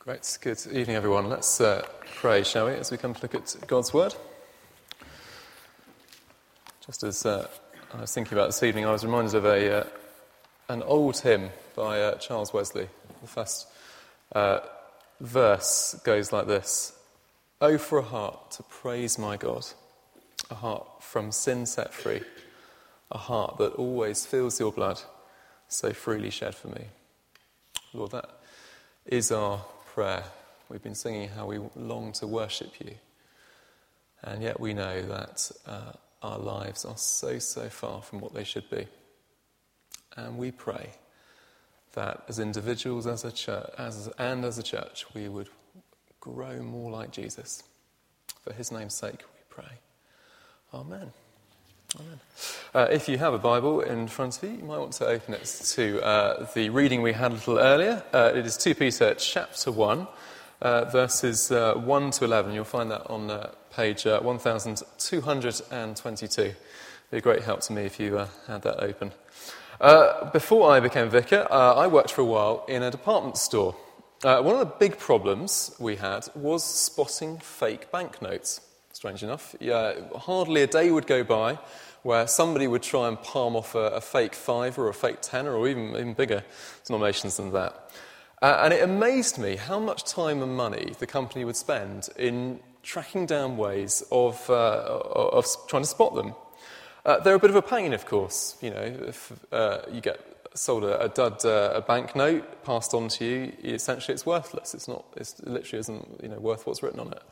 Great. Good evening, everyone. Let's uh, pray, shall we, as we come to look at God's Word. Just as uh, I was thinking about this evening, I was reminded of a, uh, an old hymn by uh, Charles Wesley. The first uh, verse goes like this Oh, for a heart to praise my God, a heart from sin set free, a heart that always feels your blood so freely shed for me. Lord, that is our prayer. We've been singing how we long to worship you. And yet we know that uh, our lives are so, so far from what they should be. And we pray that as individuals as a church, as, and as a church, we would grow more like Jesus. For his name's sake, we pray. Amen. Uh, if you have a Bible in front of you, you might want to open it to uh, the reading we had a little earlier. Uh, it is 2 Peter chapter 1, uh, verses uh, 1 to 11. You'll find that on uh, page 1222. It'd be a great help to me if you had that open. before I became vicar, I worked for a while in a department store. one of the big problems we had was spotting fake banknotes strange enough. Yeah, hardly a day would go by where somebody would try and palm off a, a fake five or a fake tenner or even, even bigger denominations than that. Uh, and it amazed me how much time and money the company would spend in tracking down ways of, uh, of trying to spot them. Uh, they're a bit of a pain, of course. You know, if uh, you get sold a, a dud uh, a banknote passed on to you, essentially it's worthless. It's not. It literally isn't you know worth what's written on it.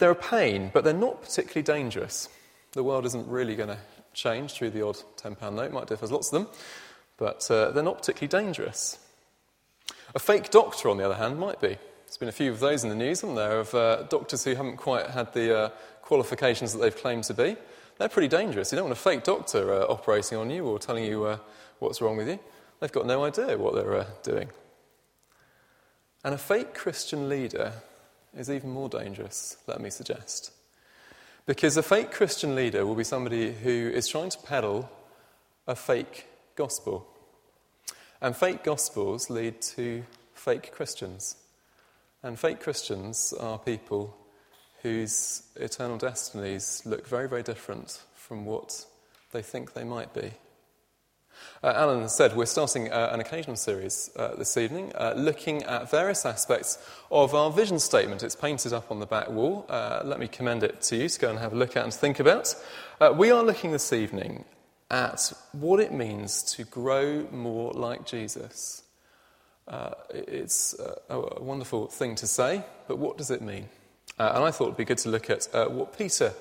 They're a pain, but they're not particularly dangerous. The world isn't really going to change through the odd £10 note, might differ, there's lots of them, but uh, they're not particularly dangerous. A fake doctor, on the other hand, might be. There's been a few of those in the news, haven't there, of uh, doctors who haven't quite had the uh, qualifications that they've claimed to be. They're pretty dangerous. You don't want a fake doctor uh, operating on you or telling you uh, what's wrong with you. They've got no idea what they're uh, doing. And a fake Christian leader is even more dangerous, let me suggest. Because a fake Christian leader will be somebody who is trying to peddle a fake gospel. And fake gospels lead to fake Christians. And fake Christians are people whose eternal destinies look very, very different from what they think they might be. Uh, Alan said we're starting uh, an occasional series uh, this evening uh, looking at various aspects of our vision statement. It's painted up on the back wall. Uh, let me commend it to you to go and have a look at and think about. Uh, we are looking this evening at what it means to grow more like Jesus. it's a, a, wonderful thing to say, but what does it mean? and I thought it would be good to look at what Peter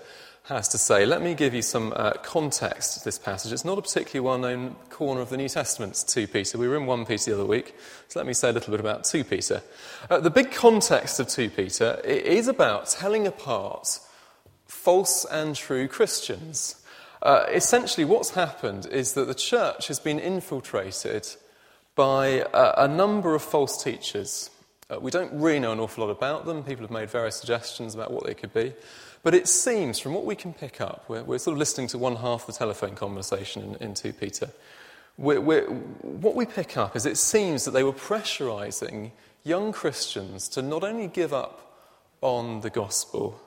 has to say. Let me give you some uh, context to this passage. It's not a particularly well known corner of the New Testament, 2 Peter. We were in 1 Peter the other week, so let me say a little bit about 2 Peter. Uh, the big context of 2 Peter is about telling apart false and true Christians. Uh, essentially, what's happened is that the church has been infiltrated by a number of false teachers. Uh, we don't really know an awful lot about them. People have made various suggestions about what they could be. But it seems, from what we can pick up, we're, we're sort of listening to one half the telephone conversation in, in 2 Peter. We're, we're, what we pick up is it seems that they were pressurizing young Christians to not only give up on the gospel,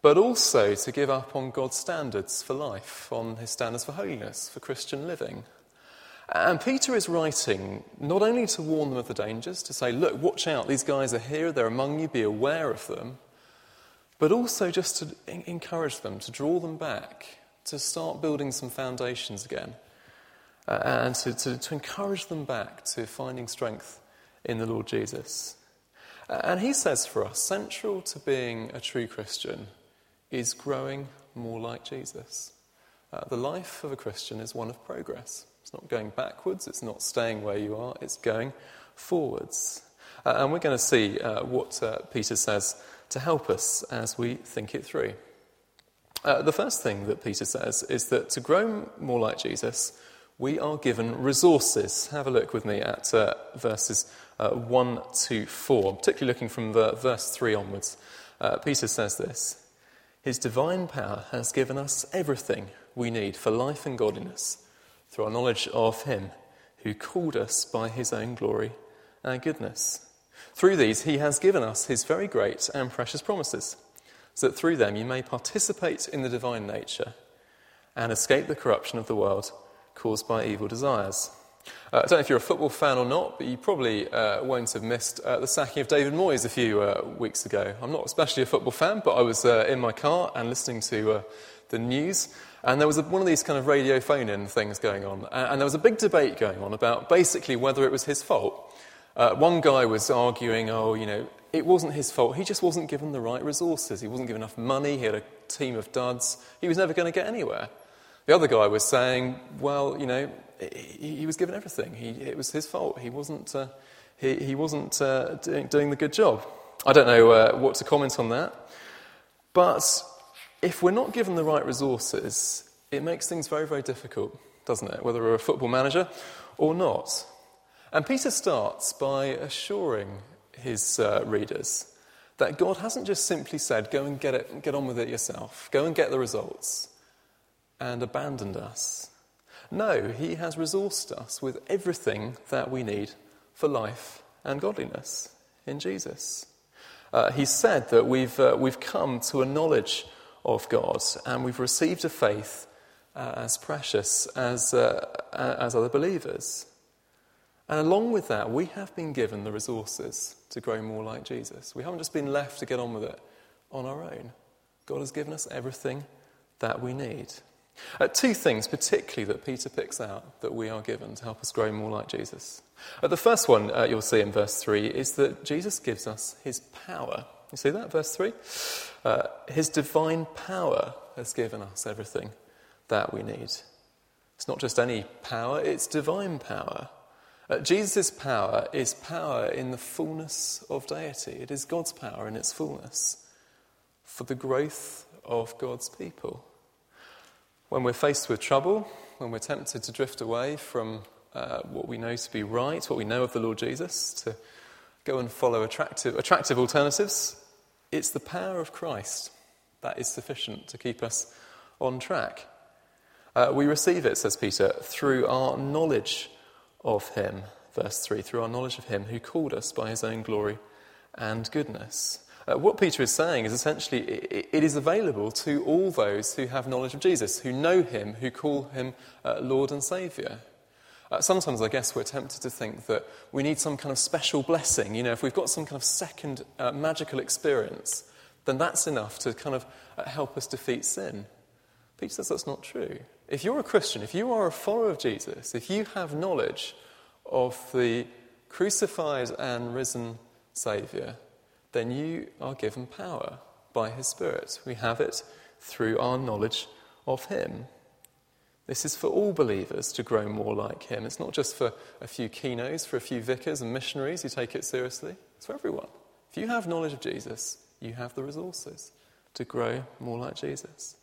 but also to give up on God's standards for life, on his standards for holiness, for Christian living. And Peter is writing not only to warn them of the dangers, to say, look, watch out, these guys are here, they're among you, be aware of them, but also just to encourage them, to draw them back, to start building some foundations again, uh, and to, to, to, encourage them back to finding strength in the Lord Jesus. Uh, and he says for us, central to being a true Christian is growing more like Jesus. Uh, the life of a Christian is one of progress. It's not going backwards, it's not staying where you are, it's going forwards. Uh, and we're going to see uh, what uh, Peter says to help us as we think it through. Uh, the first thing that Peter says is that to grow more like Jesus, we are given resources. Have a look with me at uh, verses uh, 1 to 4, particularly looking from the, verse 3 onwards. Uh, Peter says this His divine power has given us everything we need for life and godliness through our knowledge of Him who called us by His own glory and goodness. Through these, he has given us his very great and precious promises, so that through them you may participate in the divine nature and escape the corruption of the world caused by evil desires. Uh, I don't know if you're a football fan or not, but you probably uh, won't have missed uh, the sacking of David Moyes a few uh, weeks ago. I'm not especially a football fan, but I was uh, in my car and listening to uh, the news, and there was a, one of these kind of radio phone in things going on, and, and, there was a big debate going on about basically whether it was his fault. One guy was arguing, oh, you know, it wasn't his fault. He just wasn't given the right resources. He wasn't given enough money. He had a team of duds. He was never going to get anywhere. The other guy was saying, well, you know, he, he was given everything. He, it was his fault. He wasn't, uh, he, he, wasn't uh, doing, doing, the good job. I don't know uh, what to comment on that. But if we're not given the right resources, it makes things very, very difficult, doesn't it? Whether we're a football manager or not. And Peter starts by assuring his uh, readers that God hasn't just simply said, go and get, it, get on with it yourself, go and get the results and abandoned us. No, He has resourced us with everything that we need for life and godliness in Jesus. Uh, he said that we've, uh, we've come to a knowledge of God and we've received a faith uh, as precious as, uh, as other believers. And along with that, we have been given the resources to grow more like Jesus. We haven't just been left to get on with it on our own. God has given us everything that we need. Uh, two things, particularly, that Peter picks out that we are given to help us grow more like Jesus. Uh, the first one uh, you'll see in verse 3 is that Jesus gives us his power. You see that, verse 3? Uh, his divine power has given us everything that we need. It's not just any power, it's divine power. Uh, Jesus' power is power in the fullness of deity. It is God's power in its fullness for the growth of God's people. When we're faced with trouble, when we're tempted to drift away from uh, what we know to be right, what we know of the Lord Jesus, to go and follow attractive, attractive alternatives, it's the power of Christ that is sufficient to keep us on track. Uh, we receive it, says Peter, through our knowledge of Him, verse 3, through our knowledge of Him who called us by His own glory and goodness. Uh, what Peter is saying is essentially it, it is available to all those who have knowledge of Jesus, who know him, who call him uh, Lord and Saviour. Uh, sometimes I guess we're tempted to think that we need some kind of special blessing. You know, if we've got some kind of second uh, magical experience, then that's enough to kind of uh, help us defeat sin. Peter says that's not true. If you're a Christian, if you are a follower of Jesus, if you have knowledge of the crucified and risen Saviour, then you are given power by His Spirit. We have it through our knowledge of Him. This is for all believers to grow more like Him. It's not just for a few kenos, for a few vicars and missionaries who take it seriously. It's for everyone. If you have knowledge of Jesus, you have the resources to grow more like Jesus.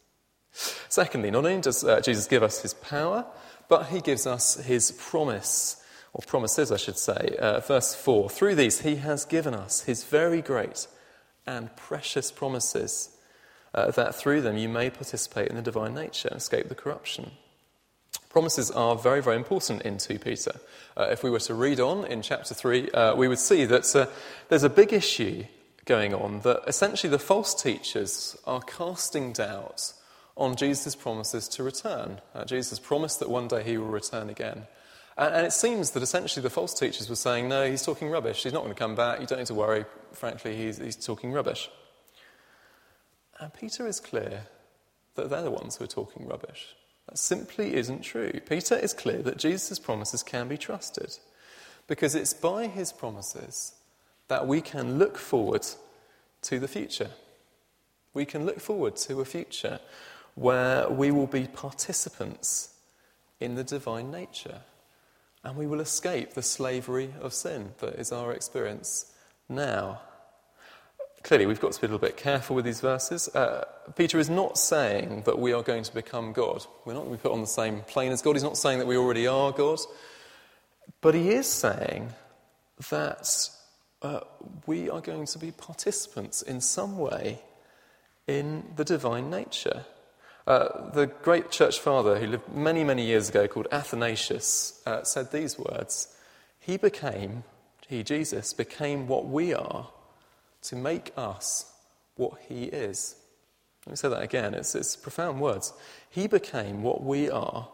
Secondly, not only does uh, Jesus give us his power, but he gives us his promise or promises, I should say. Uh, verse 4 Through these he has given us his very great and precious promises, uh, that through them you may participate in the divine nature and escape the corruption. Promises are very, very important in 2 Peter. Uh, if we were to read on in chapter 3, uh, we would see that uh, there's a big issue going on that essentially the false teachers are casting doubt on Jesus' promises to return. Uh, Jesus promised that one day he will return again. And, and, it seems that essentially the false teachers were saying, no, he's talking rubbish. He's not going to come back. You don't need to worry. Frankly, he's, he's talking rubbish. And Peter is clear that they're the ones who are talking rubbish. That simply isn't true. Peter is clear that Jesus' promises can be trusted because it's by his promises that we can look forward to the future. We can look forward to a future where we will be participants in the divine nature and we will escape the slavery of sin that is our experience now. Clearly, we've got to be a little bit careful with these verses. Uh, Peter is not saying that we are going to become God. We're not going to be put on the same plane as God. He's not saying that we already are God. But he is saying that uh, we are going to be participants in some way in the divine nature. Uh, the great church father who lived many, many years ago, called Athanasius, uh, said these words He became he, Jesus, became what we are to make us what he is. Let me say that again. It's, it's profound words. He became what we are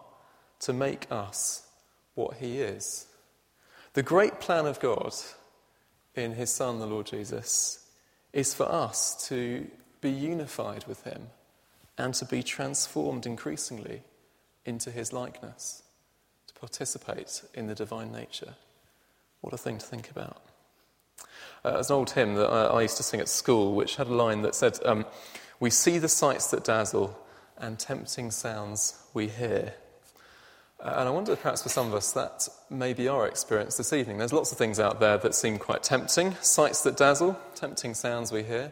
to make us what he is. The great plan of God in his Son, the Lord Jesus, is for us to be unified with him and to be transformed increasingly into his likeness, to participate in the divine nature. What a thing to think about. Uh, there's an old hymn that I, I, used to sing at school which had a line that said, um, We see the sights that dazzle and tempting sounds we hear. Uh, and I wonder perhaps for some of us that may be our experience this evening. There's lots of things out there that seem quite tempting sights that dazzle, tempting sounds we hear,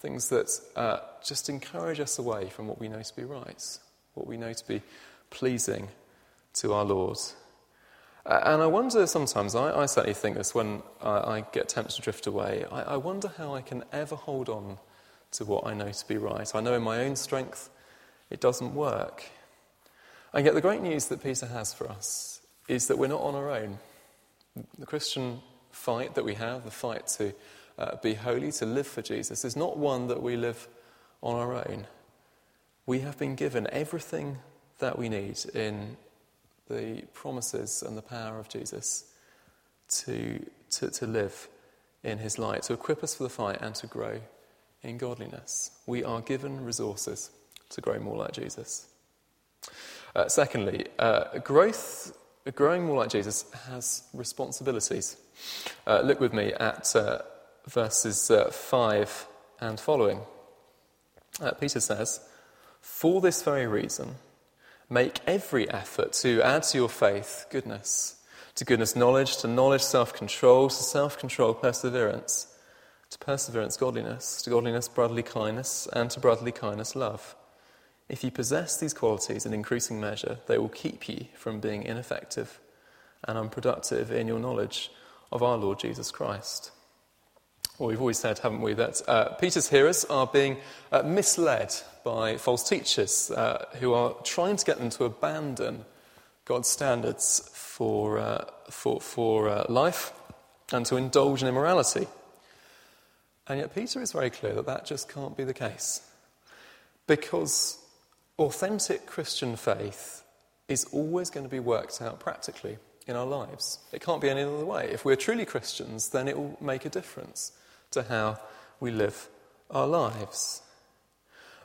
things that uh, just encourage us away from what we know to be right, what we know to be pleasing to our Lord. Uh, and I wonder sometimes, I, I certainly think this when I, I, get tempted to drift away, I, I wonder how I can ever hold on to what I know to be right. I know in my own strength it doesn't work. And yet, the great news that Peter has for us is that we're not on our own. The Christian fight that we have, the fight to uh, be holy, to live for Jesus, is not one that we live on our own. We have been given everything that we need in the promises and the power of Jesus to, to, to live in his light, to equip us for the fight and to grow in godliness. We are given resources to grow more like Jesus. Uh, secondly, uh, growth, growing more like Jesus has responsibilities. Uh, look with me at uh, verses uh, 5 and following. Uh, Peter says, For this very reason, Make every effort to add to your faith goodness, to goodness, knowledge, to knowledge, self control, to self control, perseverance, to perseverance, godliness, to godliness, brotherly kindness, and to brotherly kindness, love. If you possess these qualities in increasing measure, they will keep you from being ineffective and unproductive in your knowledge of our Lord Jesus Christ. Well, we've always said, haven't we, that uh, Peter's hearers are being uh, misled by false teachers uh, who are trying to get them to abandon God's standards for, uh, for, for uh, life and to indulge in immorality. And yet, Peter is very clear that that just can't be the case. Because authentic Christian faith is always going to be worked out practically in our lives. It can't be any other way. If we're truly Christians, then it will make a difference to how we live our lives.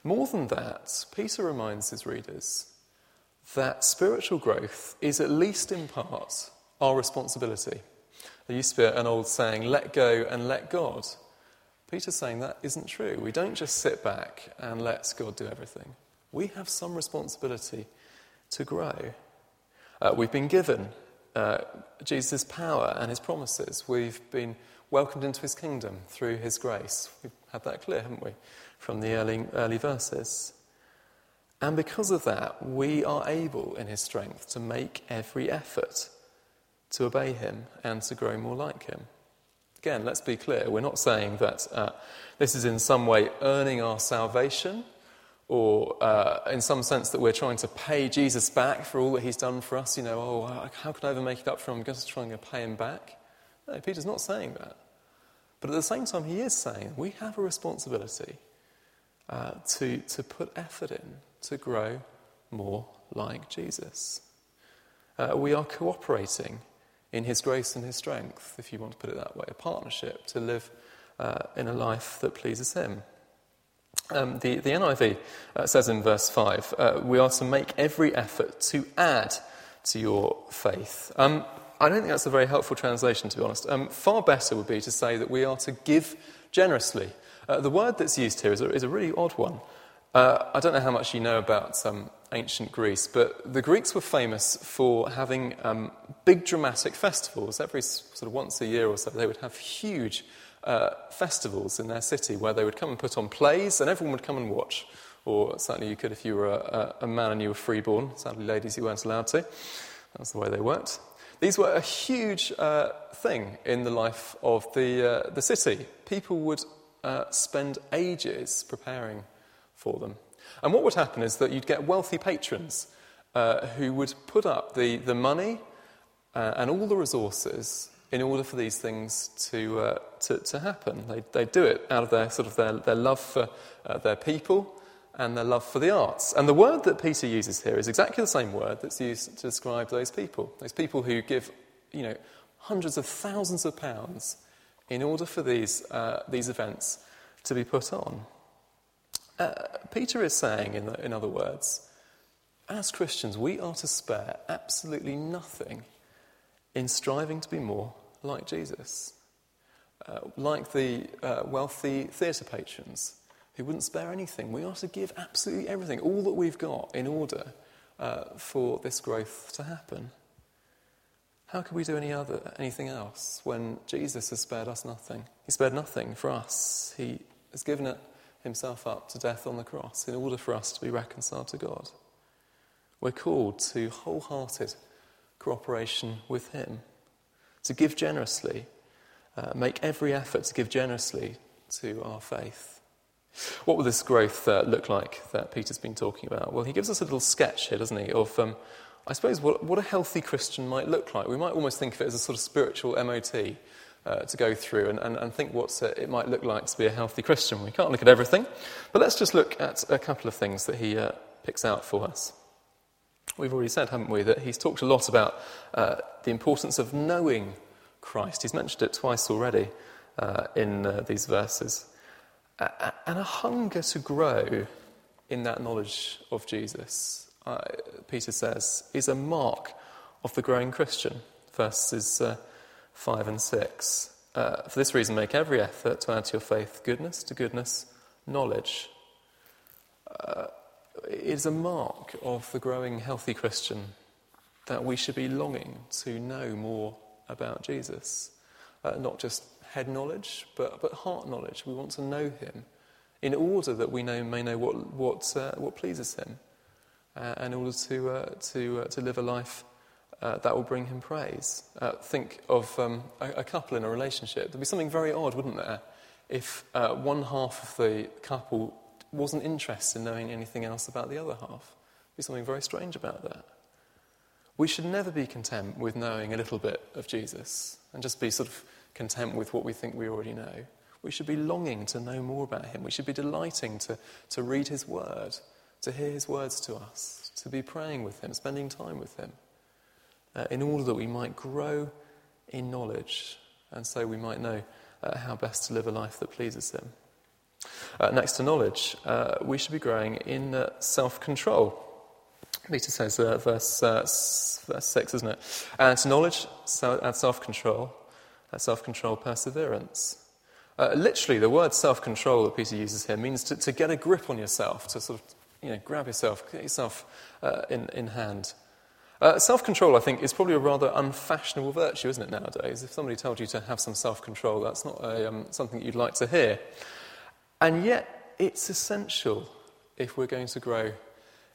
More than that, Peter reminds his readers that spiritual growth is, at least in part, our responsibility. There used to be an old saying, let go and let God. Peter's saying that isn't true. We don't just sit back and let God do everything. We have some responsibility to grow. Uh, we've been given uh, Jesus' power and his promises. We've been welcomed into his kingdom through his grace. We've had that clear, haven't we, from the early, early verses. And because of that, we are able in his strength to make every effort to obey him and to grow more like him. Again, let's be clear. We're not saying that uh, this is in some way earning our salvation or uh, in some sense that we're trying to pay Jesus back for all that he's done for us. You know, oh, how can I ever make it up for him? I'm just trying to pay him back. No, Peter's not saying that. But at the same time, he is saying we have a responsibility uh, to, to put effort in to grow more like Jesus. Uh, we are cooperating in his grace and his strength, if you want to put it that way, a partnership to live uh, in a life that pleases him. Um, the, the NIV uh, says in verse 5 uh, we are to make every effort to add to your faith. Um, I don't think that's a very helpful translation, to be honest. Um, far better would be to say that we are to give generously. Uh, the word that's used here is a, is a really odd one. Uh, I don't know how much you know about um, ancient Greece, but the Greeks were famous for having um, big dramatic festivals. Every sort of once a year or so, they would have huge uh, festivals in their city where they would come and put on plays, and everyone would come and watch. Or certainly you could if you were a, a man and you were freeborn. Sadly, ladies, you weren't allowed to. That's the way they worked. These were a huge uh, thing in the life of the, uh, the city. People would uh, spend ages preparing for them. And what would happen is that you'd get wealthy patrons uh, who would put up the, the money uh, and all the resources in order for these things to, uh, to, to, happen. They, they do it out of their, sort of their, their love for their people and their love for the arts. And the word that Peter uses here is exactly the same word that's used to describe those people. Those people who give, you know, hundreds of thousands of pounds in order for these, uh, these events to be put on. Uh, Peter is saying, in, the, in other words, as Christians, we are to spare absolutely nothing in striving to be more like Jesus. Uh, like the uh, wealthy theatre patrons who wouldn't spare anything. We are to give absolutely everything, all that we've got, in order uh, for this growth to happen. How could we do any other, anything else when Jesus has spared us nothing? He spared nothing for us. He has given it himself up to death on the cross in order for us to be reconciled to God. We're called to wholehearted cooperation with Him, to give generously, uh, make every effort to give generously to our faith. What will this growth uh, look like that Peter's been talking about? Well, he gives us a little sketch here, doesn't he, of, um, I suppose, what, what, a healthy Christian might look like. We might almost think of it as a sort of spiritual MOT uh, to go through and, and, and think what uh, it might look like to be a healthy Christian. We can't look at everything, but let's just look at a couple of things that he uh, picks out for us. We've already said, haven't we, that he's talked a lot about uh, the importance of knowing Christ. He's mentioned it twice already in these verses and a hunger to grow in that knowledge of Jesus, uh, Peter says, is a mark of the growing Christian. Verses uh, 5 and 6. Uh, for this reason, make every effort to add to your faith goodness, to goodness, knowledge. Uh, it is a mark of the growing healthy Christian that we should be longing to know more about Jesus. Uh, not just head knowledge, but, but heart knowledge. We want to know him in order that we know, may know what, what, uh, what pleases him, uh, in order to, uh, to, uh, to live a life uh, that will bring him praise. Uh, think of um, a, a, couple in a relationship. There'd be something very odd, wouldn't there, if one half of the couple wasn't interested in knowing anything else about the other half. There'd be something very strange about that. We should never be content with knowing a little bit of Jesus and just be sort of content with what we think we already know. We should be longing to know more about him. We should be delighting to, to read his word, to hear his words to us, to be praying with him, spending time with him, uh, in order that we might grow in knowledge and so we might know uh, how best to live a life that pleases him. Uh, next to knowledge, uh, we should be growing in uh, self control. Peter says, uh, verse, verse 6, isn't it? And knowledge, add self control, self control, perseverance. Uh, literally, the word self control that Peter uses here means to, to, get a grip on yourself, to sort of you know, grab yourself, get yourself uh, in, in hand. Uh, self control, I think, is probably a rather unfashionable virtue, isn't it, nowadays? If somebody told you to have some self control, that's not a, um, something you'd like to hear. And yet, it's essential if we're going to grow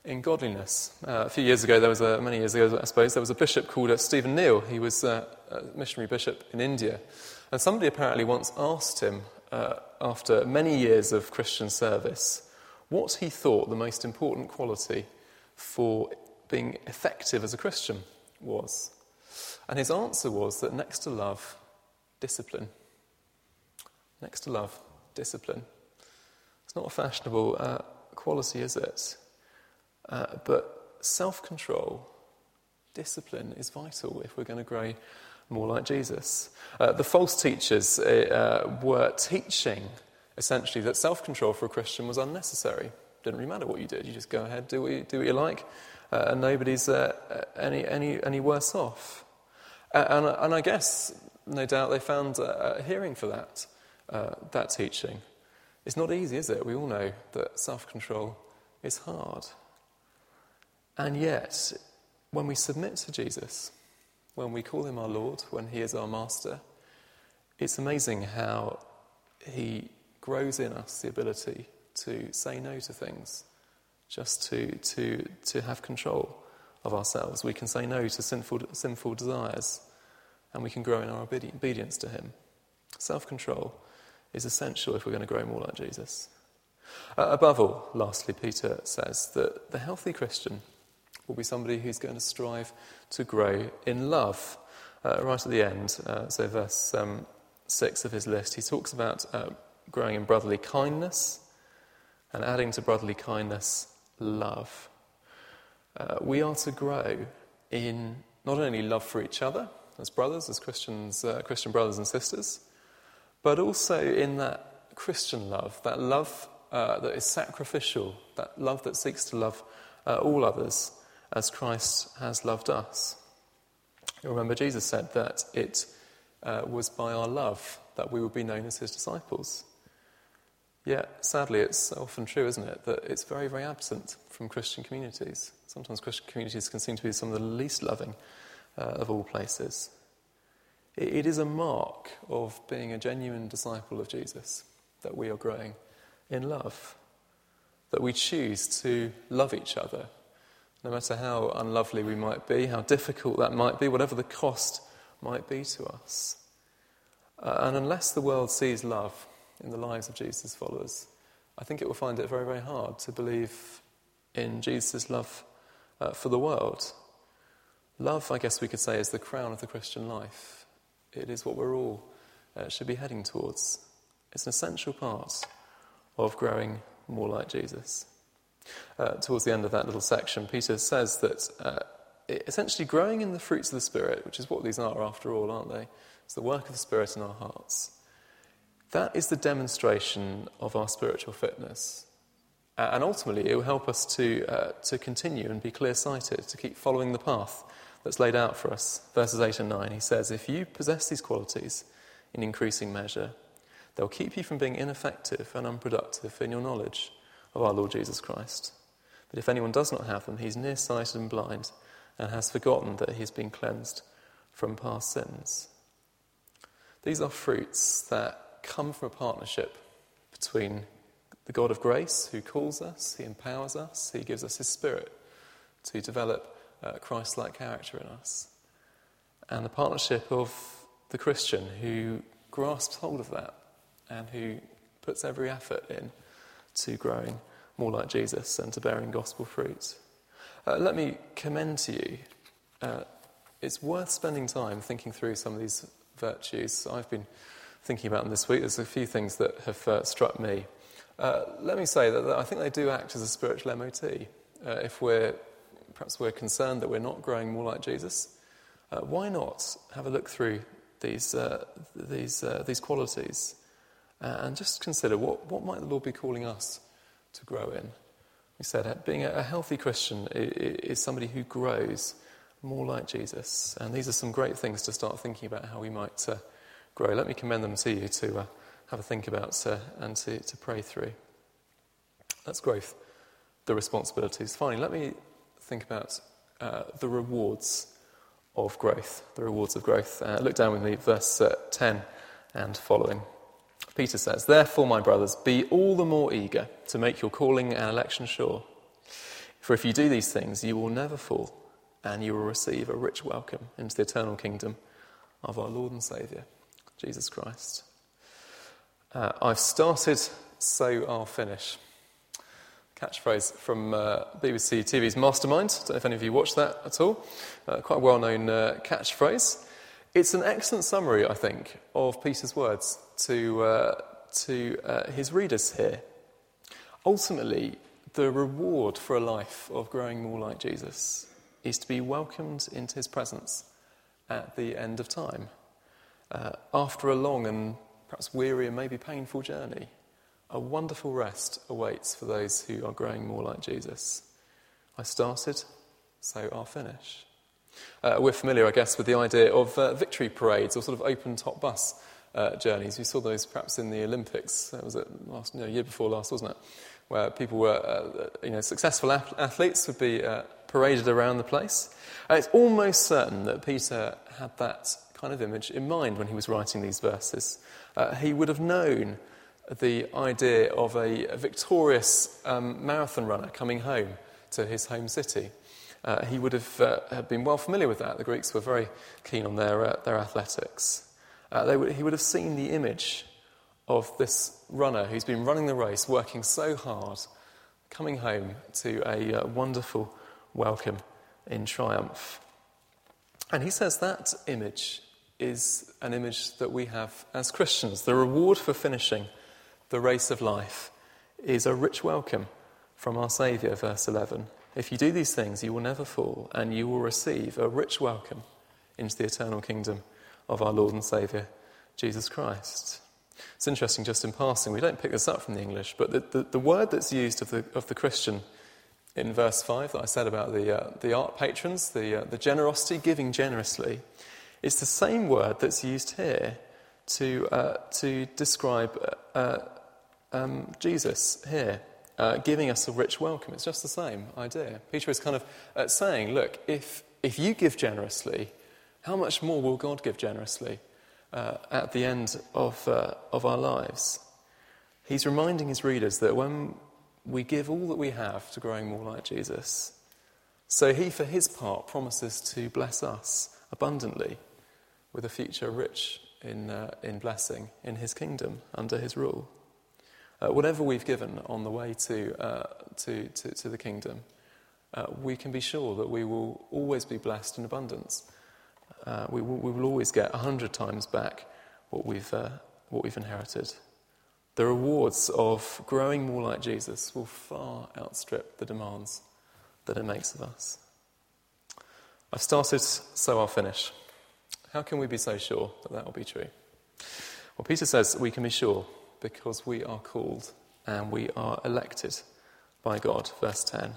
in godliness. Uh, a few years ago, there was a, many years ago, I suppose, there was a bishop called uh, Stephen Neill. He was uh, a missionary bishop in India. And somebody apparently once asked him, uh, after many years of Christian service, what he thought the most important quality for being effective as a Christian was. And his answer was that next to love, discipline. Next to love, discipline. It's not a fashionable uh, quality, is it? Uh, but self control, discipline is vital if we're going to grow more like Jesus. Uh, the false teachers uh, uh were teaching essentially that self control for a Christian was unnecessary. Didn't really matter what you did, you just go ahead, do what you, do what you like, uh, and nobody's any, any, any worse off. and, and I guess, no doubt, they found a hearing for that, that teaching. It's not easy, is it? We all know that self control is hard. And yet, when we submit to Jesus, when we call him our Lord, when he is our master, it's amazing how he grows in us the ability to say no to things, just to, to, to have control of ourselves. We can say no to sinful, sinful desires, and we can grow in our obedience to him. Self control is essential if we're going to grow more like Jesus. Uh, above all, lastly, Peter says that the healthy Christian will be somebody who's going to strive to grow in love. uh, right at the end, uh, so verse um, 6 of his list, he talks about uh, growing in brotherly kindness and adding to brotherly kindness love. Uh, we are to grow in not only love for each other as brothers, as Christians, uh, Christian brothers and sisters, but also in that Christian love, that love uh, that is sacrificial, that love that seeks to love all others as Christ has loved us. You remember, Jesus said that it uh, was by our love that we would be known as his disciples. Yet, sadly, it's often true, isn't it, that it's very, very absent from Christian communities. Sometimes Christian communities can seem to be some of the least loving uh, of all places. It, it is a mark of being a genuine disciple of Jesus that we are growing in love, that we choose to love each other, no matter how unlovely we might be, how difficult that might be, whatever the cost might be to us. Uh, and unless the world sees love in the lives of Jesus' followers, I think it will find it very, very hard to believe in Jesus' love uh, for the world. Love, I guess we could say, is the crown of the Christian life. It is what we're all uh, should be heading towards. It's an essential part of growing more like Jesus. Uh, towards the end of that little section, Peter says that uh, essentially growing in the fruits of the Spirit, which is what these are after all, aren't they? It's the work of the Spirit in our hearts. That is the demonstration of our spiritual fitness. Uh, and ultimately, it will help us to, uh, to continue and be clear sighted, to keep following the path that's laid out for us. Verses 8 and 9, he says, If you possess these qualities in increasing measure, they'll keep you from being ineffective and unproductive in your knowledge of our Lord Jesus Christ. But if anyone does not have them, he's nearsighted and blind and has forgotten that he has been cleansed from past sins. These are fruits that come from a partnership between the God of grace who calls us, he empowers us, he gives us his spirit to develop uh, Christ like character in us, and the partnership of the Christian who grasps hold of that and who puts every effort in to growing more like Jesus and to bearing gospel fruit. Uh, let me commend to you. Uh, it's worth spending time thinking through some of these virtues. I've been thinking about them this week. There's a few things that have uh, struck me. Uh, let me say that, that, I think they do act as a spiritual MOT. Uh, if we're perhaps we're concerned that we're not growing more like Jesus, uh, why not have a look through these these these qualities and just consider what what might the Lord be calling us to grow in. We said being a healthy Christian is somebody who grows more like Jesus. And these are some great things to start thinking about how we might uh, grow. Let me commend them to you to uh, have a think about uh, and to, to pray through. That's growth, the responsibilities. Finally, let me think about uh, the rewards of growth. The rewards of growth. Uh, look down with me, verse uh, 10 and following. Peter says, Therefore, my brothers, be all the more eager to make your calling and election sure. For if you do these things, you will never fall, and you will receive a rich welcome into the eternal kingdom of our Lord and Saviour, Jesus Christ. Uh, I've started, so I'll finish. Catchphrase from uh, BBC TV's Mastermind. I don't know if any of you watch that at all. Uh, quite a well known uh, catchphrase. It's an excellent summary, I think, of Peter's words to, uh, to uh, his readers here. Ultimately, the reward for a life of growing more like Jesus is to be welcomed into his presence at the end of time. Uh, after a long and perhaps weary and maybe painful journey, a wonderful rest awaits for those who are growing more like Jesus. I started, so I'll finish. Uh, we're familiar, I guess, with the idea of uh, victory parades or sort of open top bus uh, journeys. We saw those perhaps in the Olympics. That was it last you know, year before last, wasn't it? Where people were, uh, you know, successful athletes would be uh, paraded around the place. It's almost certain that Peter had that kind of image in mind when he was writing these verses. Uh, he would have known the idea of a, a victorious um, marathon runner coming home to his home city. Uh, he would have uh, been well familiar with that. The Greeks were very keen on their, uh, their athletics uh, would, he would have seen the image of this runner who's been running the race, working so hard, coming home to a uh, wonderful welcome in triumph. And he says that image is an image that we have as Christians. The reward for finishing the race of life is a rich welcome from our Saviour, verse 11. If you do these things, you will never fall, and you will receive a rich welcome into the eternal kingdom of our Lord and Saviour, Jesus Christ. It's interesting, just in passing, we don't pick this up from the English, but the, the, the word that's used of the, of the Christian in verse 5 that I said about the, uh, the art patrons, the, uh, the generosity, giving generously, it's the same word that's used here to, uh, to describe uh, um, Jesus here, uh, giving us a rich welcome. It's just the same idea. Peter is kind of uh, saying, look, if, if you give generously, how much more will God give generously uh, at the end of, uh, of our lives? He's reminding his readers that when we give all that we have to growing more like Jesus, so he, for his part, promises to bless us abundantly with a future rich in, uh, in blessing in his kingdom under his rule. Uh, whatever we've given on the way to, uh, to, to, to, the kingdom, uh, we can be sure that we will always be blessed in abundance. Uh, we, will, we will always get a hundred times back what we've, uh, what we've inherited. The rewards of growing more like Jesus will far outstrip the demands that it makes of us. I've started, so I'll finish. How can we be so sure that that will be true? Well, Peter says we can be sure because we are called and we are elected by God. Verse 10.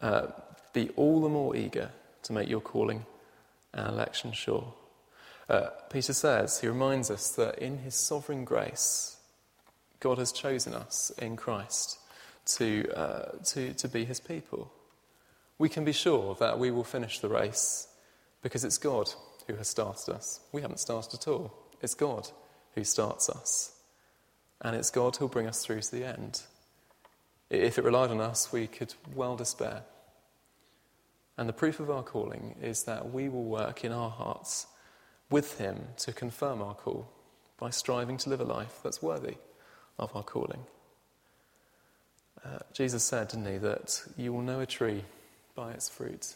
Uh, be all the more eager to make your calling and election sure. Uh, Peter says, he reminds us that in his sovereign grace, God has chosen us in Christ to, uh, to, to be his people. We can be sure that we will finish the race because it's God who has started us. We haven't started at all. It's God who starts us. And it's God who'll bring us through to the end. If it relied on us, we could well despair. And the proof of our calling is that we will work in our hearts with Him to confirm our call by striving to live a life that's worthy of our calling. Uh, Jesus said, didn't he, that you will know a tree by its fruit.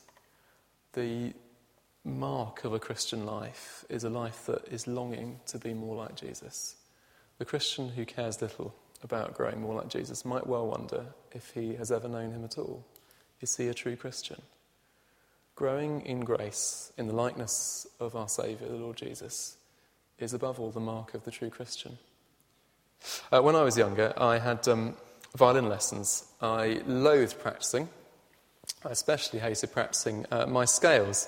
The mark of a Christian life is a life that is longing to be more like Jesus. The Christian who cares little about growing more like Jesus might well wonder if he has ever known him at all. Is he a true Christian? Growing in grace, in the likeness of our Saviour, the Lord Jesus, is above all the mark of the true Christian. Uh, when I was younger, I had um, violin lessons. I loathed practicing. I especially hated practicing uh, my scales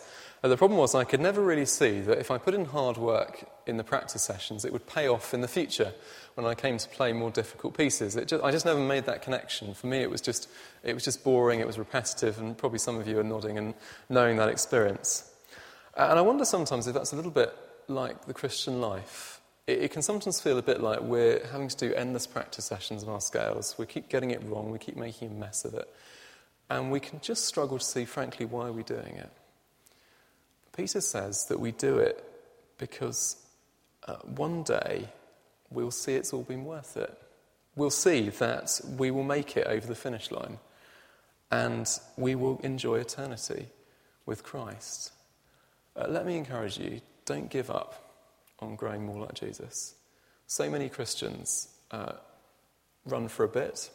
the problem was I could never really see that if I put in hard work in the practice sessions, it would pay off in the future when I came to play more difficult pieces. Just, I just never made that connection. For me, it was, just, it was just boring, it was repetitive, and probably some of you are nodding and knowing that experience. And I wonder sometimes if that's a little bit like the Christian life. It, it can sometimes feel a bit like we're having to do endless practice sessions of our scales. We keep getting it wrong, we keep making a mess of it. And we can just struggle to see, frankly, why we're we doing it? Peter says that we do it because uh, one day we'll see it's all been worth it. We'll see that we will make it over the finish line and we will enjoy eternity with Christ. Uh, let me encourage you don't give up on growing more like Jesus. So many Christians uh, run for a bit,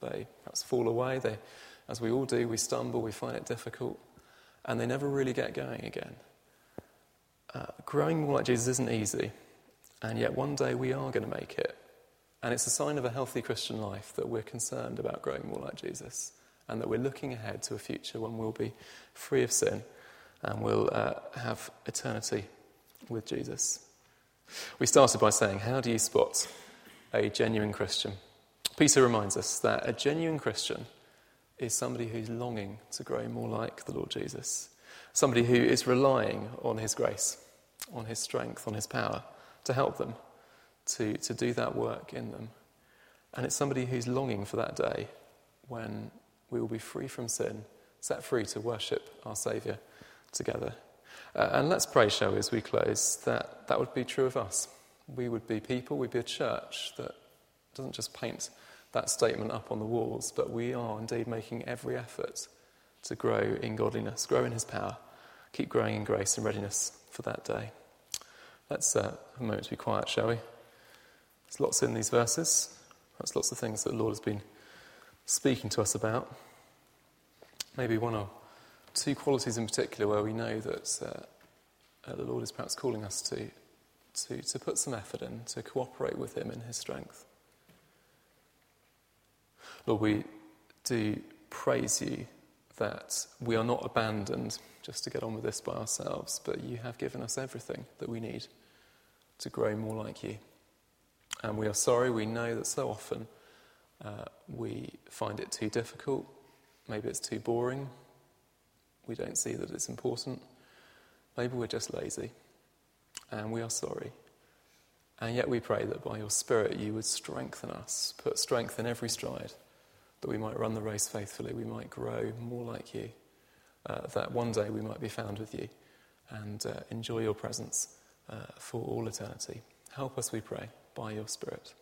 they perhaps fall away, they, as we all do, we stumble, we find it difficult and they never really get going again. Uh, growing more like Jesus isn't easy, and yet one day we are going to make it. And it's a sign of a healthy Christian life that we're concerned about growing more like Jesus, and that we're looking ahead to a future when we'll be free of sin and we'll uh, have eternity with Jesus. We started by saying, How do you spot a genuine Christian? Peter reminds us that a genuine Christian is somebody who's longing to grow more like the Lord Jesus, somebody who is relying on his grace, on his strength, on his power to help them to, to do that work in them. And it's somebody who's longing for that day when we will be free from sin, set free to worship our Saviour together. Uh, and let's pray, shall we, as we close, that that would be true of us. We would be people, we'd be a church that doesn't just paint that statement up on the walls, but we are indeed making every effort to grow in godliness, grow in His power, keep growing in grace and readiness for that day. Let's uh, have a moment to be quiet, shall we? There's lots in these verses. That's lots of things that the Lord has been speaking to us about. Maybe one or two qualities in particular where we know that uh, uh, the Lord is perhaps calling us to, to, to put some effort in, to cooperate with Him in His strength. Lord, we do praise you that we are not abandoned just to get on with this by ourselves, but you have given us everything that we need to grow more like you. And we are sorry, we know that so often uh, we find it too difficult, maybe it's too boring, we don't see that it's important, maybe we're just lazy, and we are sorry. And yet we pray that by your Spirit you would strengthen us, put strength in every stride that we might run the race faithfully, we might grow more like you, uh, that one day we might be found with you and uh, enjoy your presence uh, for all eternity. Help us, we pray, by your Spirit.